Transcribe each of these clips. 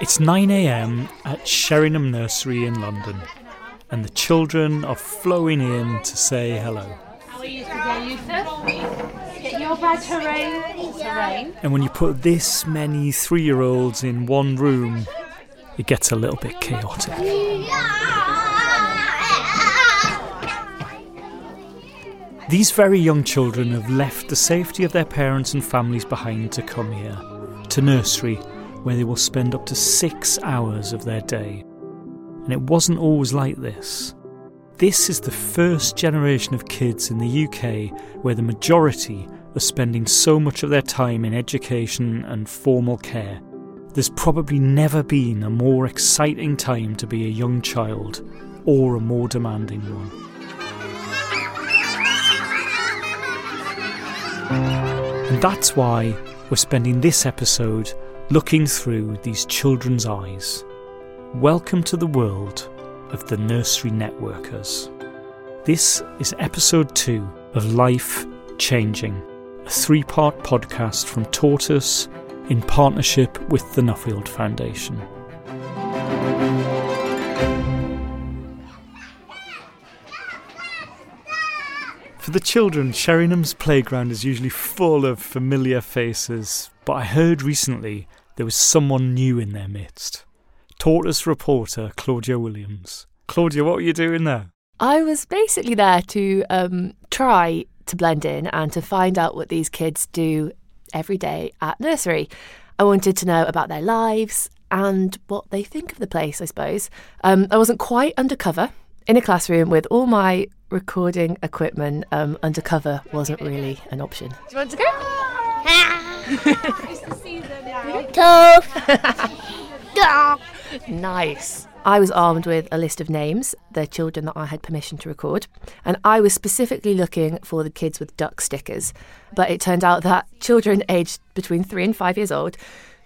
It's 9 a.m. at Sheringham Nursery in London, and the children are flowing in to say hello. How are you today, Yusuf? Get your badge, hooray. Hooray. And when you put this many three year olds in one room, it gets a little bit chaotic. These very young children have left the safety of their parents and families behind to come here, to nursery, where they will spend up to six hours of their day. And it wasn't always like this. This is the first generation of kids in the UK where the majority are spending so much of their time in education and formal care. There's probably never been a more exciting time to be a young child or a more demanding one. And that's why we're spending this episode looking through these children's eyes. Welcome to the world of the Nursery Networkers. This is episode two of Life Changing, a three part podcast from Tortoise in partnership with the Nuffield Foundation. For the children, Sheringham's playground is usually full of familiar faces, but I heard recently there was someone new in their midst. Tortoise reporter Claudia Williams. Claudia, what were you doing there? I was basically there to um, try to blend in and to find out what these kids do every day at nursery. I wanted to know about their lives and what they think of the place, I suppose. Um, I wasn't quite undercover in a classroom with all my recording equipment. Um, undercover wasn't really an option. Do you want to go? nice. I was armed with a list of names, the children that I had permission to record, and I was specifically looking for the kids with duck stickers. But it turned out that children aged between three and five years old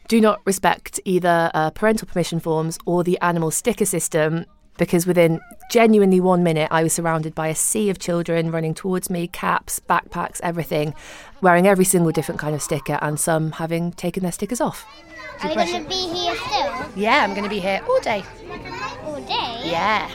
do not respect either uh, parental permission forms or the animal sticker system because within genuinely one minute, I was surrounded by a sea of children running towards me caps, backpacks, everything, wearing every single different kind of sticker, and some having taken their stickers off. Are you going to be here still? Yeah, I'm going to be here all day. All day? Yeah.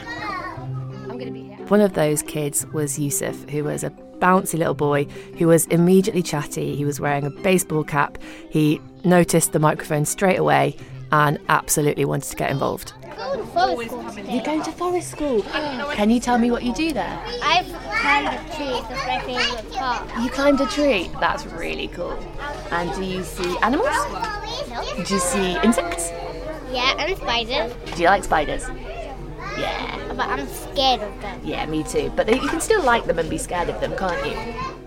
I'm going to be here. One of those kids was Yusuf, who was a bouncy little boy who was immediately chatty. He was wearing a baseball cap. He noticed the microphone straight away and absolutely wanted to get involved. Go to forest. You're going to forest school. Can you tell me what you do there? I've climbed a tree. That's my favorite part. You climbed a tree. That's really cool. And do you see animals? No? Do you see insects? Yeah, and spiders. Do you like spiders? Yeah. But I'm scared of them. Yeah, me too. But you can still like them and be scared of them, can't you?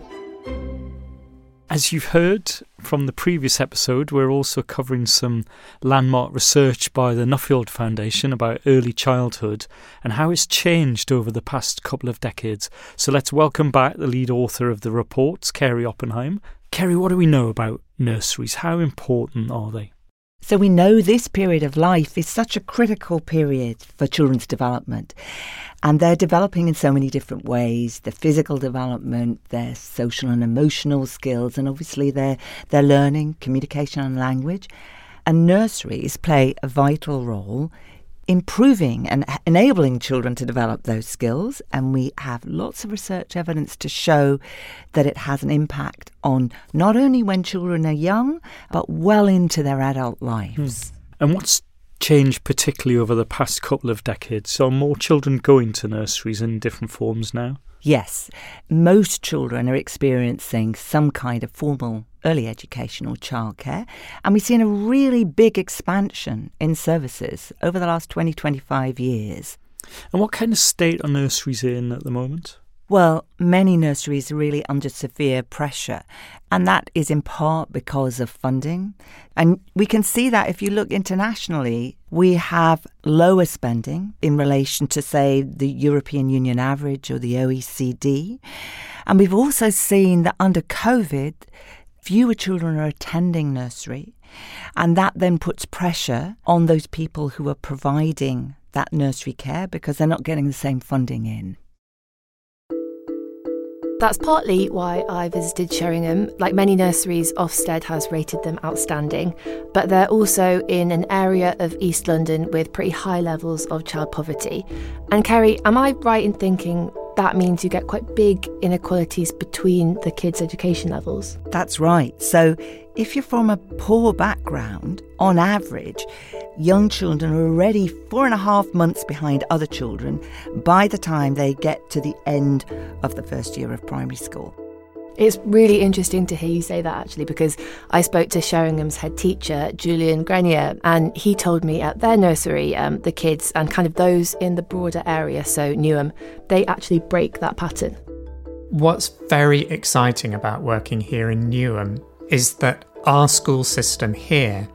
As you've heard from the previous episode, we're also covering some landmark research by the Nuffield Foundation about early childhood and how it's changed over the past couple of decades. So let's welcome back the lead author of the reports, Carey Oppenheim. Carey, what do we know about nurseries? How important are they? So we know this period of life is such a critical period for children's development. And they're developing in so many different ways their physical development, their social and emotional skills, and obviously their, their learning, communication, and language. And nurseries play a vital role improving and enabling children to develop those skills. And we have lots of research evidence to show that it has an impact on not only when children are young, but well into their adult lives. Hmm. And what's changed particularly over the past couple of decades? Are more children going to nurseries in different forms now? Yes, most children are experiencing some kind of formal early education or childcare, and we've seen a really big expansion in services over the last 20, 25 years. And what kind of state are nurseries in at the moment? Well, many nurseries are really under severe pressure, and that is in part because of funding. And we can see that if you look internationally, we have lower spending in relation to, say, the European Union average or the OECD. And we've also seen that under COVID, fewer children are attending nursery, and that then puts pressure on those people who are providing that nursery care because they're not getting the same funding in. That's partly why I visited Sheringham. Like many nurseries, Ofsted has rated them outstanding, but they're also in an area of East London with pretty high levels of child poverty. And Carey, am I right in thinking that means you get quite big inequalities between the kids' education levels? That's right. So if you're from a poor background, on average, young children are already four and a half months behind other children by the time they get to the end of the first year of primary school. It's really interesting to hear you say that actually, because I spoke to Sheringham's head teacher, Julian Grenier, and he told me at their nursery, um, the kids and kind of those in the broader area, so Newham, they actually break that pattern. What's very exciting about working here in Newham is that our school system here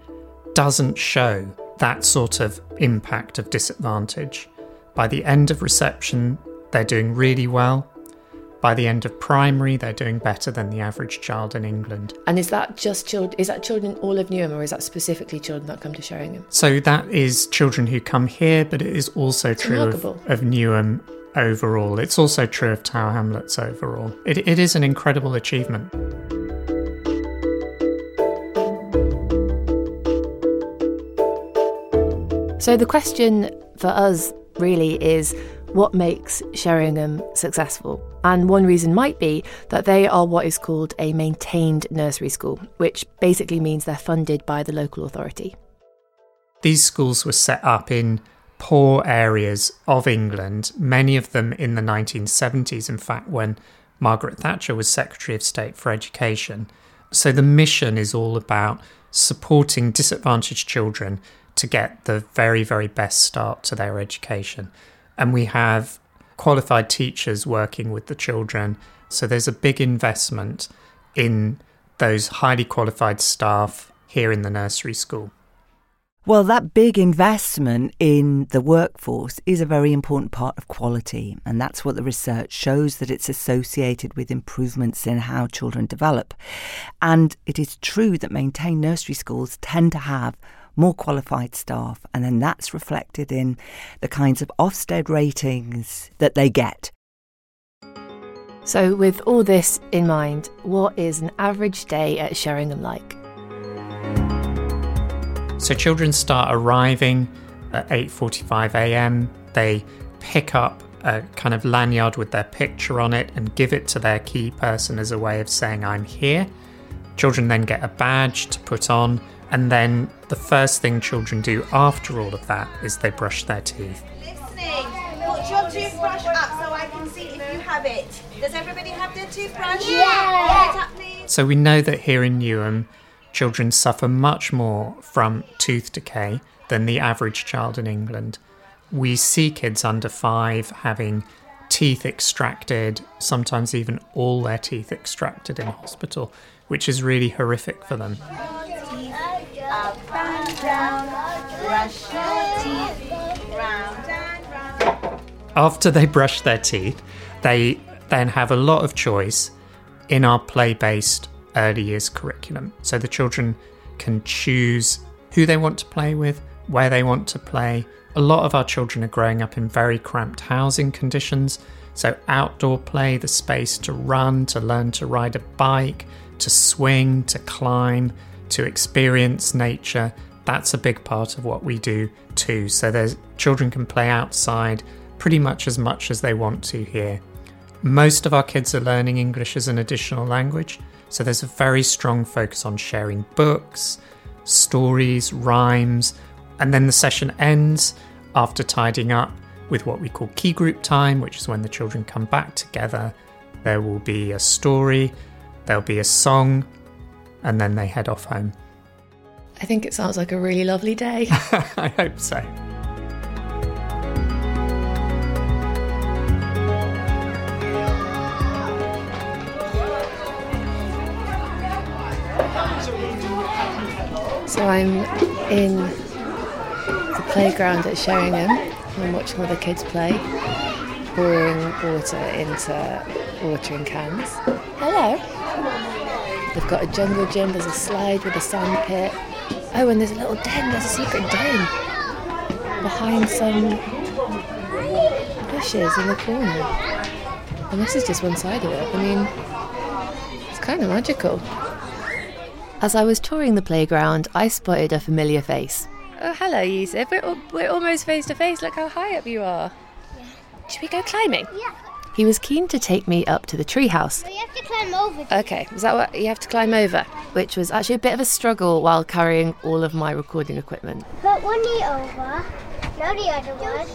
doesn't show that sort of impact of disadvantage. By the end of reception, they're doing really well. By the end of primary, they're doing better than the average child in England. And is that just children? Is that children all of Newham, or is that specifically children that come to Sheringham? So that is children who come here, but it is also It's true of, of Newham overall. It's also true of Tower Hamlets overall. It, it is an incredible achievement. So the question for us really is what makes Sheringham successful? And one reason might be that they are what is called a maintained nursery school, which basically means they're funded by the local authority. These schools were set up in poor areas of England, many of them in the 1970s, in fact, when Margaret Thatcher was Secretary of State for Education. So the mission is all about supporting disadvantaged children to get the very, very best start to their education. And we have qualified teachers working with the children. So there's a big investment in those highly qualified staff here in the nursery school. Well, that big investment in the workforce is a very important part of quality, and that's what the research shows that it's associated with improvements in how children develop. And it is true that maintained nursery schools tend to have more qualified staff, and then that's reflected in the kinds of Ofsted ratings that they get. So, with all this in mind, what is an average day at Sheringham like? So children start arriving at 8:45 a.m. They pick up a kind of lanyard with their picture on it and give it to their key person as a way of saying I'm here. Children then get a badge to put on and then the first thing children do after all of that is they brush their teeth. Listening. Put your toothbrush up so I can see if you have it. Does everybody have their toothbrush? Yeah. Hold it up, please. So we know that here in Newham, children suffer much more from tooth decay than the average child in England. We see kids under five having teeth extracted, sometimes even all their teeth extracted in hospital, which is really horrific for them. Up and down. Brush your teeth. Round and round. After they brush their teeth, they then have a lot of choice in our play based early years curriculum. So the children can choose who they want to play with, where they want to play. A lot of our children are growing up in very cramped housing conditions. So, outdoor play, the space to run, to learn to ride a bike, to swing, to climb, to experience nature, that's a big part of what we do too. So there's children can play outside pretty much as much as they want to here. Most of our kids are learning English as an additional language, so there's a very strong focus on sharing books, stories, rhymes, and then the session ends after tidying up with what we call key group time, which is when the children come back together. There will be a story, there'll be a song, and then they head off home. I think it sounds like a really lovely day. I hope so. So I'm in the playground at Sheringham. I'm watching all the kids play, pouring water into watering cans. Hello. They've got a jungle gym, there's a slide with a sand pit. Oh, and there's a little den, there's a secret den behind some bushes in the corner. And this is just one side of it. I mean, it's kind of magical. As I was touring the playground, I spotted a familiar face. Oh, hello, Yusuf. We're, al- we're almost face to face. Look how high up you are. Should we go climbing? Yeah. He was keen to take me up to the treehouse. You have to climb over. Okay, was that what you have to climb over? Which was actually a bit of a struggle while carrying all of my recording equipment. Put one knee over. Now the other one.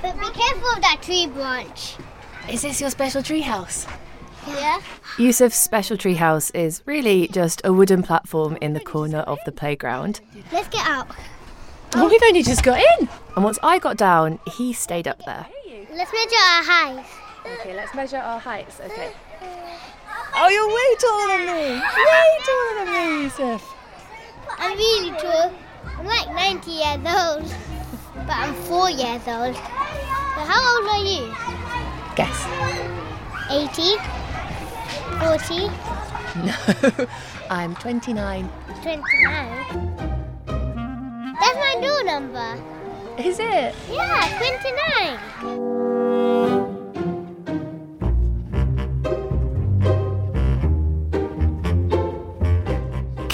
But be careful of that tree branch. Is this your special treehouse? Yeah. Yusuf's special treehouse is really just a wooden platform in the corner of the playground. Let's get out. Oh, we've only just got in! And once I got down, he stayed up there. Let's measure our heights. Okay, let's measure our heights. Okay. Oh, you're way taller than me! Way taller than me, Yusuf! I'm really tall. I'm like 90 years old. But I'm 4 years old. So how old are you? Guess. 80? 40? No, I'm 29. 29? That's my door number. Is it? Yeah, 29.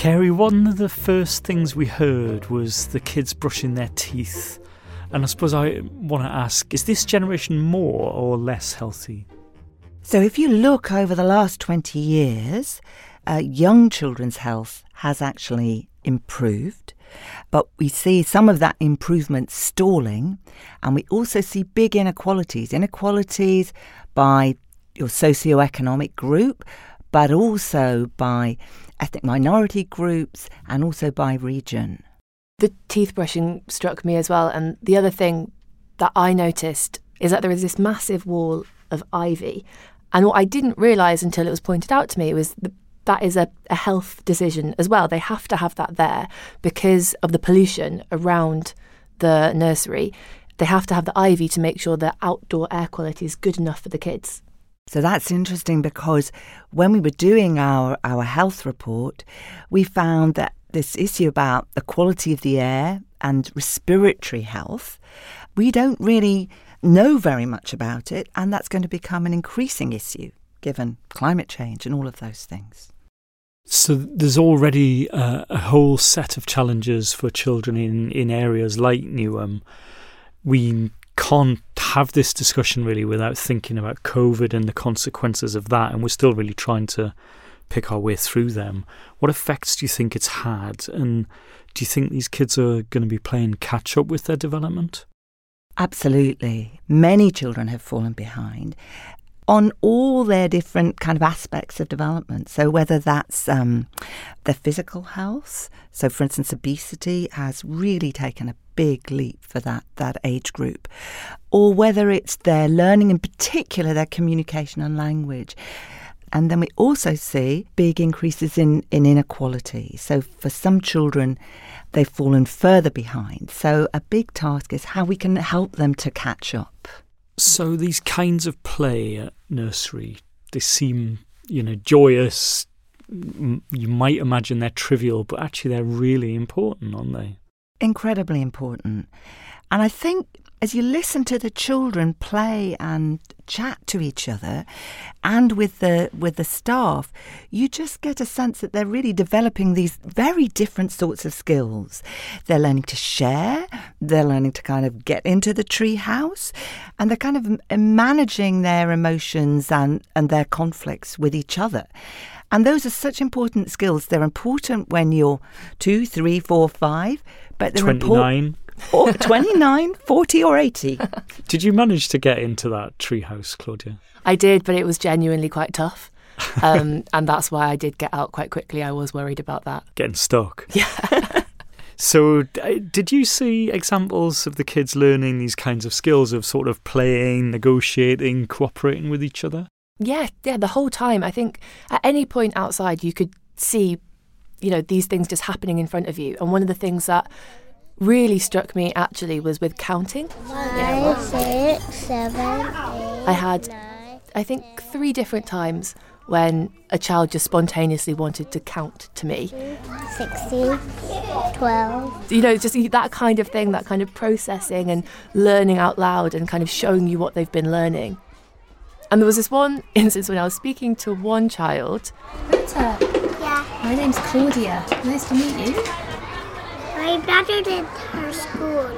Carey, one of the first things we heard was the kids brushing their teeth. And I suppose I want to ask is this generation more or less healthy? So, if you look over the last 20 years, uh, young children's health has actually improved, but we see some of that improvement stalling, and we also see big inequalities inequalities by your socioeconomic group, but also by ethnic minority groups and also by region. The teeth brushing struck me as well. And the other thing that I noticed is that there is this massive wall of ivy. And what I didn't realise until it was pointed out to me was that that is a, a health decision as well. They have to have that there because of the pollution around the nursery. They have to have the ivy to make sure the outdoor air quality is good enough for the kids. So that's interesting because when we were doing our, our health report, we found that this issue about the quality of the air and respiratory health, we don't really know very much about it, and that's going to become an increasing issue given climate change and all of those things. So there's already uh, a whole set of challenges for children in, in areas like Newham. We can't have this discussion really without thinking about COVID and the consequences of that, and we're still really trying to pick our way through them. What effects do you think it's had, and do you think these kids are going to be playing catch up with their development? Absolutely. Many children have fallen behind on all their different kind of aspects of development. So whether that's um, their physical health, so for instance, obesity has really taken a big leap for that that age group, or whether it's their learning, in particular their communication and language. And then we also see big increases in, in inequality. So for some children, they've fallen further behind. So a big task is how we can help them to catch up. So these kinds of play at nursery, they seem, you know, joyous. You might imagine they're trivial, but actually they're really important, aren't they? Incredibly important. And I think as you listen to the children play and chat to each other and with the with the staff you just get a sense that they're really developing these very different sorts of skills. They're learning to share they're learning to kind of get into the tree house and they're kind of managing their emotions and and their conflicts with each other. And those are such important skills. They're important when you're two three four five but they're 29 or 29, 40, or 80. Did you manage to get into that treehouse, Claudia? I did, but it was genuinely quite tough. Um, and that's why I did get out quite quickly. I was worried about that. Getting stuck. Yeah. so, did you see examples of the kids learning these kinds of skills of sort of playing, negotiating, cooperating with each other? Yeah, yeah, the whole time. I think at any point outside, you could see, you know, these things just happening in front of you. And one of the things that really struck me actually was with counting. Five, six, seven, eight, I had, nine, I think, three different times when a child just spontaneously wanted to count to me. 16, 12. You know, just that kind of thing, that kind of processing and learning out loud and kind of showing you what they've been learning. And there was this one instance when I was speaking to one child. Rita, Yeah. my name's Claudia. Nice to meet you. My brother did her school.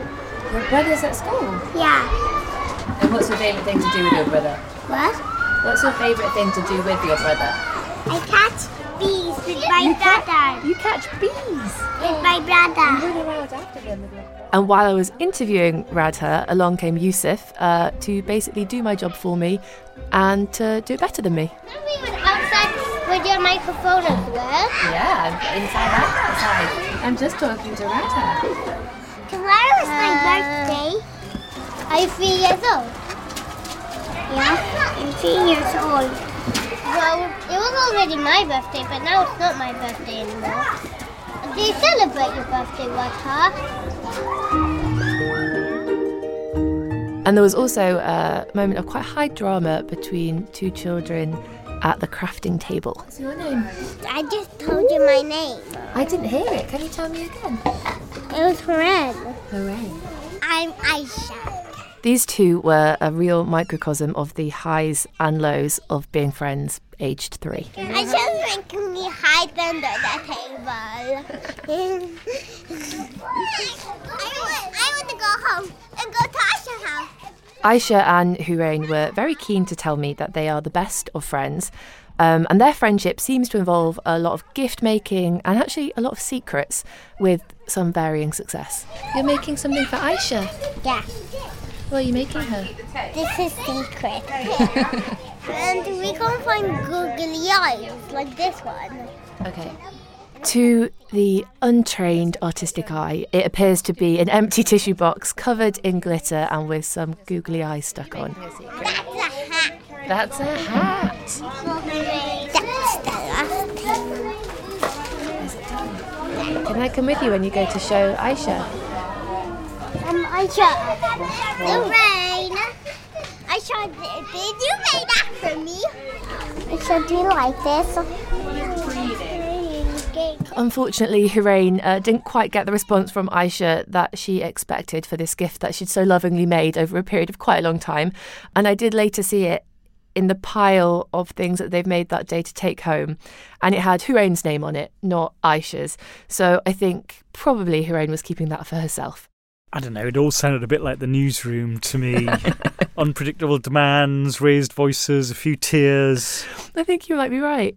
Your brother's at school. Yeah. And what's your favourite thing to do with your brother? What? What's your favourite thing to do with your brother? I catch bees with my brother. You catch bees. With my brother. Running around after them with your And while I was interviewing Radha, along came Yusuf uh, to basically do my job for me and to do it better than me. Can we went outside with your microphone as well? Yeah, inside and outside. I'm just talking to Rata. Tomorrow is my uh, birthday. Are you three years old. Yeah, I'm three years old. Well, it was already my birthday, but now it's not my birthday anymore. Do you celebrate your birthday, Wata? And there was also a moment of quite high drama between two children at the crafting table. What's your name? I just told you my name. I didn't hear it. Can you tell me again? Uh, it was Ren. Hooray. I'm Aisha. These two were a real microcosm of the highs and lows of being friends aged three. I just making me hide under the table. I want, I want to go home and go to Asha's house. Aisha and Hurain were very keen to tell me that they are the best of friends. Um, and their friendship seems to involve a lot of gift making and actually a lot of secrets with some varying success. You're making something for Aisha. Yeah, What are you making her? this is secret. and we can't find googly eyes like this one. Okay. To the untrained artistic eye, it appears to be an empty tissue box covered in glitter and with some googly eyes stuck on. That's a hat. That's a hat. Can I come with you when you go to show Aisha? Um, Aisha, the rain. Aisha, did you make that for me? Aisha, do you like this? Unfortunately, Hirain uh, didn't quite get the response from Aisha that she expected for this gift that she'd so lovingly made over a period of quite a long time. And I did later see it in the pile of things that they've made that day to take home. And it had Hirain's name on it, not Aisha's. So I think probably Hirain was keeping that for herself. I don't know, it all sounded a bit like the newsroom to me. Unpredictable demands, raised voices, a few tears. I think you might be right.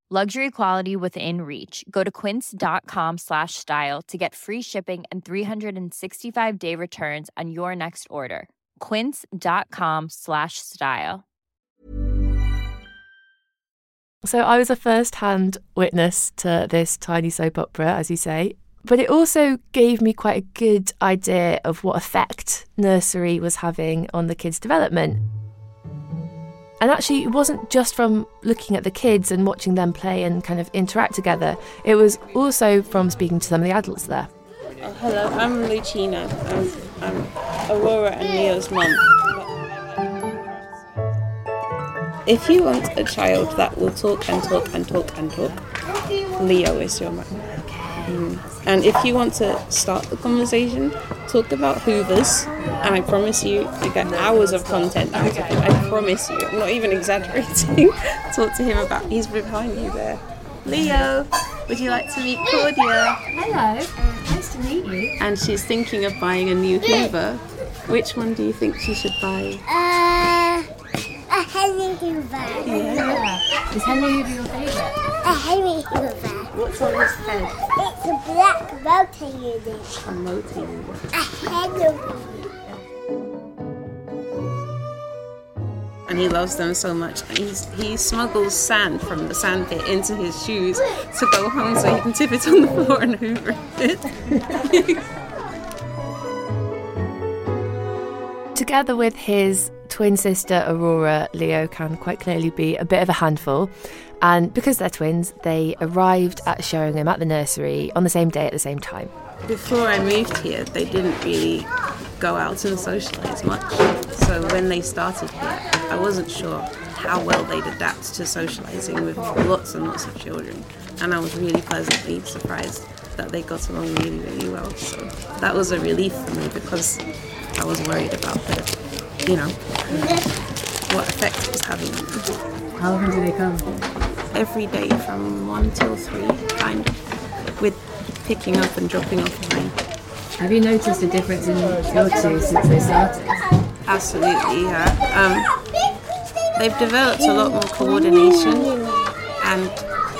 Luxury quality within reach. Go to quince.com slash style to get free shipping and 365 day returns on your next order. Quince.com slash style. So I was a first hand witness to this tiny soap opera, as you say. But it also gave me quite a good idea of what effect nursery was having on the kids' development. And actually, it wasn't just from looking at the kids and watching them play and kind of interact together, it was also from speaking to some of the adults there. Oh, hello, I'm Lucina. I'm, I'm Aurora and Leo's mum. If you want a child that will talk and talk and talk and talk, Leo is your man. Mm. And if you want to start the conversation, talk about Hoovers, and I promise you, you get hours of content out of it. I promise you, I'm not even exaggerating. talk to him about. He's behind you there. Leo, would you like to meet Claudia? Hello, nice to meet you. And she's thinking of buying a new Hoover. Which one do you think she should buy? Uh, a Henry Hoover. Yeah. Is Henry Hoover your favourite? A Henry Hoover. What's on his head? It's a black motor unit. A motor unit. A Henry and he loves them so much. And he's, he smuggles sand from the sandpit into his shoes to go home so he can tip it on the floor and hoover it. Together with his twin sister Aurora, Leo can quite clearly be a bit of a handful. And because they're twins, they arrived at Sheringham at the nursery on the same day at the same time. Before I moved here, they didn't really go out and socialise much. So when they started here, I wasn't sure how well they'd adapt to socialising with lots and lots of children. And I was really pleasantly surprised that they got along really, really well. So that was a relief for me because I was worried about the, you know, what effect it was having on them. How often do they come? Every day from one till three, kind of, with picking up and dropping off mine. Have you noticed a difference in your two since they started? Absolutely, yeah. Um, they've developed a lot more coordination and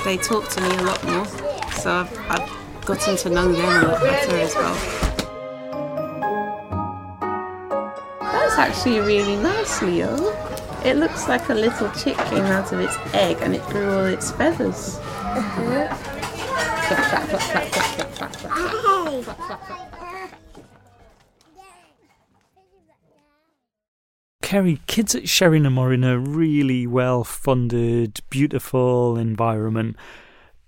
they talk to me a lot more. So I've, I've gotten to know them a lot better as well. That's actually really nice, Leo. It looks like a little chick came out of its egg and it grew all its feathers. Carey, kids at Sheringham are in a really well funded, beautiful environment.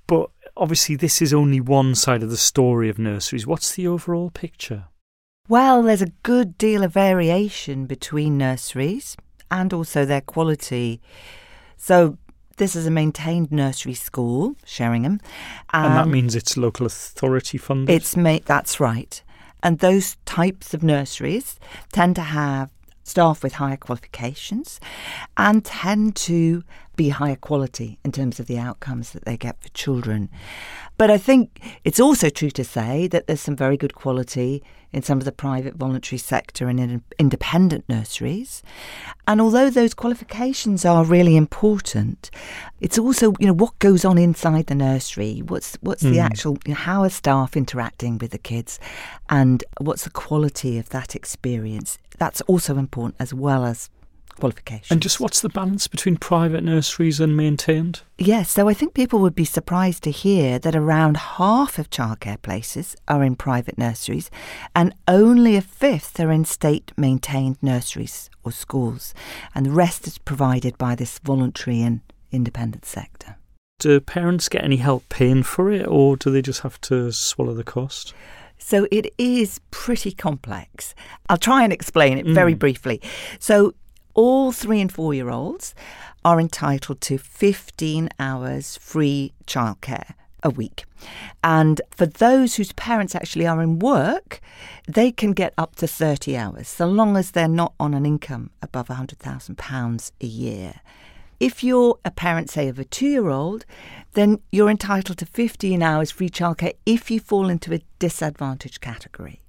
But obviously, this is only one side of the story of nurseries. What's the overall picture? Well, there's a good deal of variation between nurseries and also their quality. So, this is a maintained nursery school, Sheringham. and that means it's local authority funded? It's made that's right. And those types of nurseries tend to have staff with higher qualifications and tend to be higher quality in terms of the outcomes that they get for children. But I think it's also true to say that there's some very good quality in some of the private voluntary sector and in independent nurseries. And although those qualifications are really important, it's also, you know, what goes on inside the nursery, what's what's the Mm. actual you know, how are staff interacting with the kids and what's the quality of that experience. That's also important as well as qualifications. And just what's the balance between private nurseries and maintained? Yes, so I think people would be surprised to hear that around half of childcare places are in private nurseries and only a fifth are in state maintained nurseries or schools, and the rest is provided by this voluntary and independent sector. Do parents get any help paying for it, or do they just have to swallow the cost? So it is pretty complex. I'll try and explain it very Mm. briefly. So all three and four year olds are entitled to 15 hours free childcare a week. And for those whose parents actually are in work, they can get up to 30 hours, so long as they're not on an income above £100,000 a year. If you're a parent, say, of a two year old, then you're entitled to 15 hours free childcare if you fall into a disadvantaged category.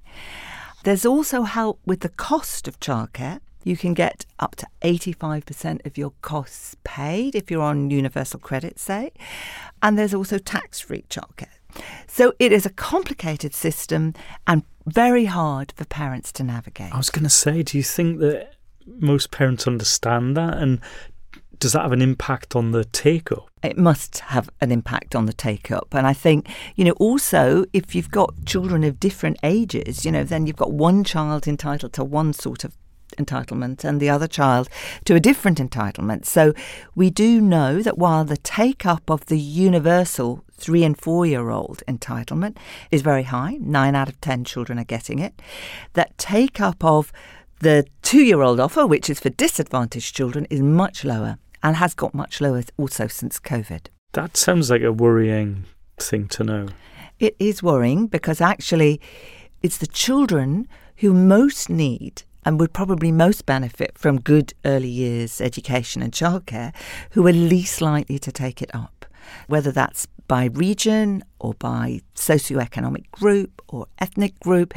There's also help with the cost of childcare. You can get up to 85% of your costs paid if you're on universal credit, say. And there's also tax free childcare. So it is a complicated system and very hard for parents to navigate. I was going to say, do you think that most parents understand that? And does that have an impact on the take up? it must have an impact on the take up. And I think, you know, also if you've got children of different ages, you know, then you've got one child entitled to one sort of entitlement and the other child to a different entitlement. So we do know that while the take up of the universal three and four year old entitlement is very high, nine out of ten children are getting it, that take up of the two year old offer, which is for disadvantaged children, is much lower and has got much lower also since COVID. That sounds like a worrying thing to know. It is worrying because actually it's the children who most need and would probably most benefit from good early years education and childcare who are least likely to take it up, whether that's by region or by socioeconomic group or ethnic group.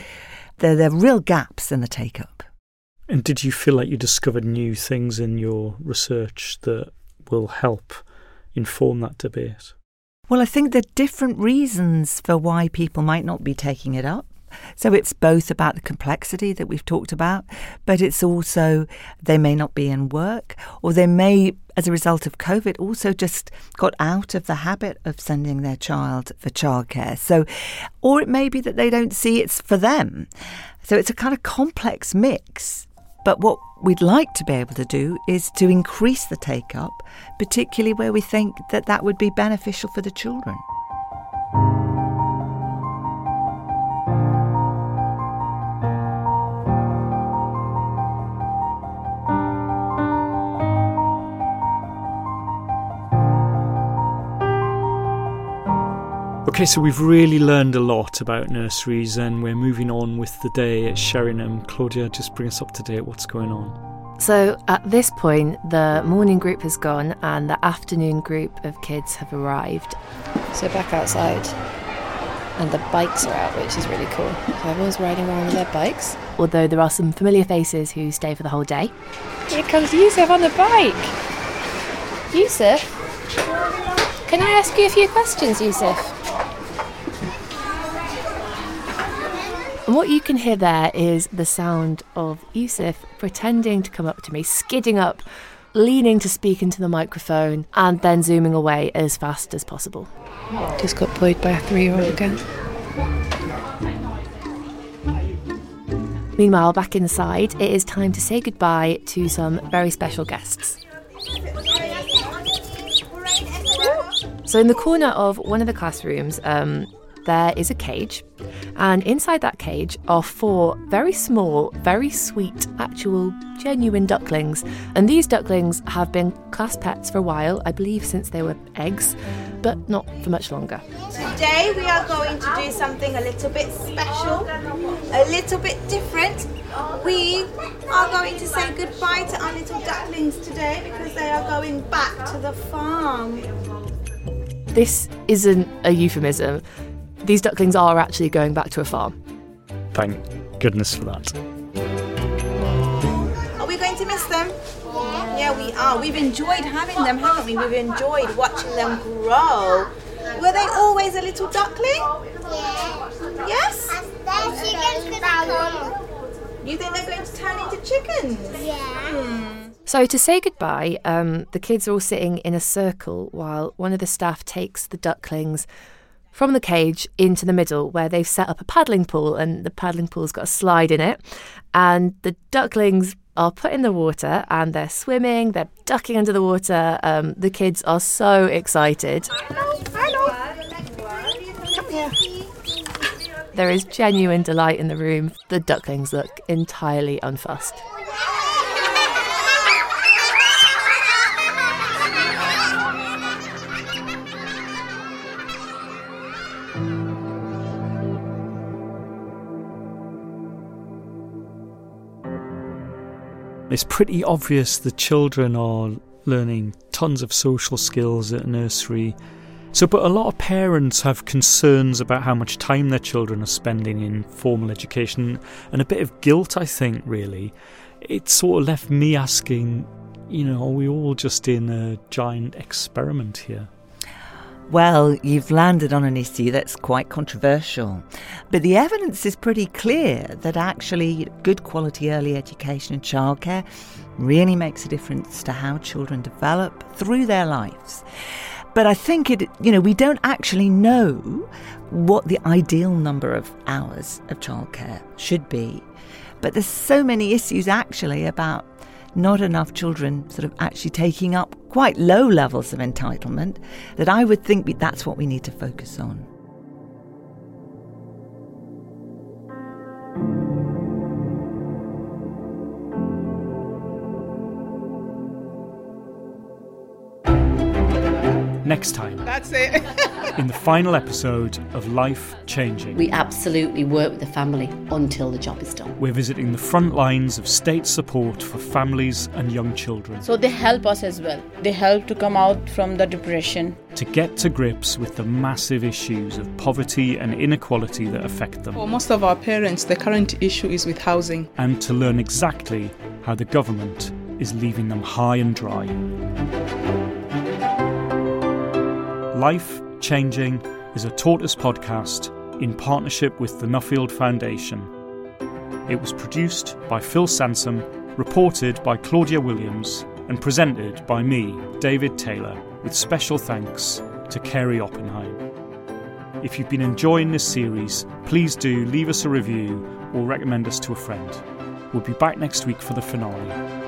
There, there are real gaps in the take up. And did you feel like you discovered new things in your research that will help inform that debate? Well, I think there are different reasons for why people might not be taking it up. So it's both about the complexity that we've talked about, but it's also they may not be in work, or they may, as a result of COVID, also just got out of the habit of sending their child for childcare. So, or it may be that they don't see it's for them. So it's a kind of complex mix. But what we'd like to be able to do is to increase the take up, particularly where we think that that would be beneficial for the children. Okay, so we've really learned a lot about nurseries and we're moving on with the day at Sheringham. Claudia, just bring us up to date. What's going on? So at this point, the morning group has gone and the afternoon group of kids have arrived. So back outside, and the bikes are out, which is really cool. So everyone's riding around with their bikes. Although there are some familiar faces who stay for the whole day. Here comes Yusuf on the bike. Yusuf, can I ask you a few questions, Yusuf? And what you can hear there is the sound of Yusuf pretending to come up to me, skidding up, leaning to speak into the microphone, and then zooming away as fast as possible. Just got bullied by a three year old again. Meanwhile, back inside, it is time to say goodbye to some very special guests. So, in the corner of one of the classrooms, um, there is a cage, and inside that cage are four very small, very sweet, actual, genuine ducklings. And these ducklings have been class pets for a while, I believe since they were eggs, but not for much longer. Today we are going to do something a little bit special, a little bit different. We are going to say goodbye to our little ducklings today because they are going back to the farm. This isn't a euphemism these ducklings are actually going back to a farm. Thank goodness for that. Are we going to miss them? Yeah. yeah, we are. We've enjoyed having them, haven't we? We've enjoyed watching them grow. Were they always a little duckling? Yeah. Yes? You think they're going to turn into chickens? Yeah. Hmm. So, to say goodbye, um, the kids are all sitting in a circle while one of the staff takes the ducklings from the cage into the middle where they've set up a paddling pool and the paddling pool's got a slide in it. And the ducklings are put in the water and they're swimming, they're ducking under the water. Um, the kids are so excited. Hello, hello. Come here. There is genuine delight in the room. The ducklings look entirely unfussed. It's pretty obvious the children are learning tons of social skills at nursery. So, but a lot of parents have concerns about how much time their children are spending in formal education and a bit of guilt, I think, really. It sort of left me asking, you know, are we all just in a giant experiment here? Well, you've landed on an issue that's quite controversial. But the evidence is pretty clear that actually good quality early education and childcare really makes a difference to how children develop through their lives. But I think it, you know, we don't actually know what the ideal number of hours of childcare should be. But there's so many issues actually about not enough children sort of actually taking up quite low levels of entitlement that I would think that's what we need to focus on. Next time. That's it. in the final episode of Life Changing. We absolutely work with the family until the job is done. We're visiting the front lines of state support for families and young children. So they help us as well. They help to come out from the depression. To get to grips with the massive issues of poverty and inequality that affect them. For most of our parents, the current issue is with housing. And to learn exactly how the government is leaving them high and dry. Life Changing is a Tortoise podcast in partnership with the Nuffield Foundation. It was produced by Phil Sansom, reported by Claudia Williams, and presented by me, David Taylor, with special thanks to Carey Oppenheim. If you've been enjoying this series, please do leave us a review or recommend us to a friend. We'll be back next week for the finale.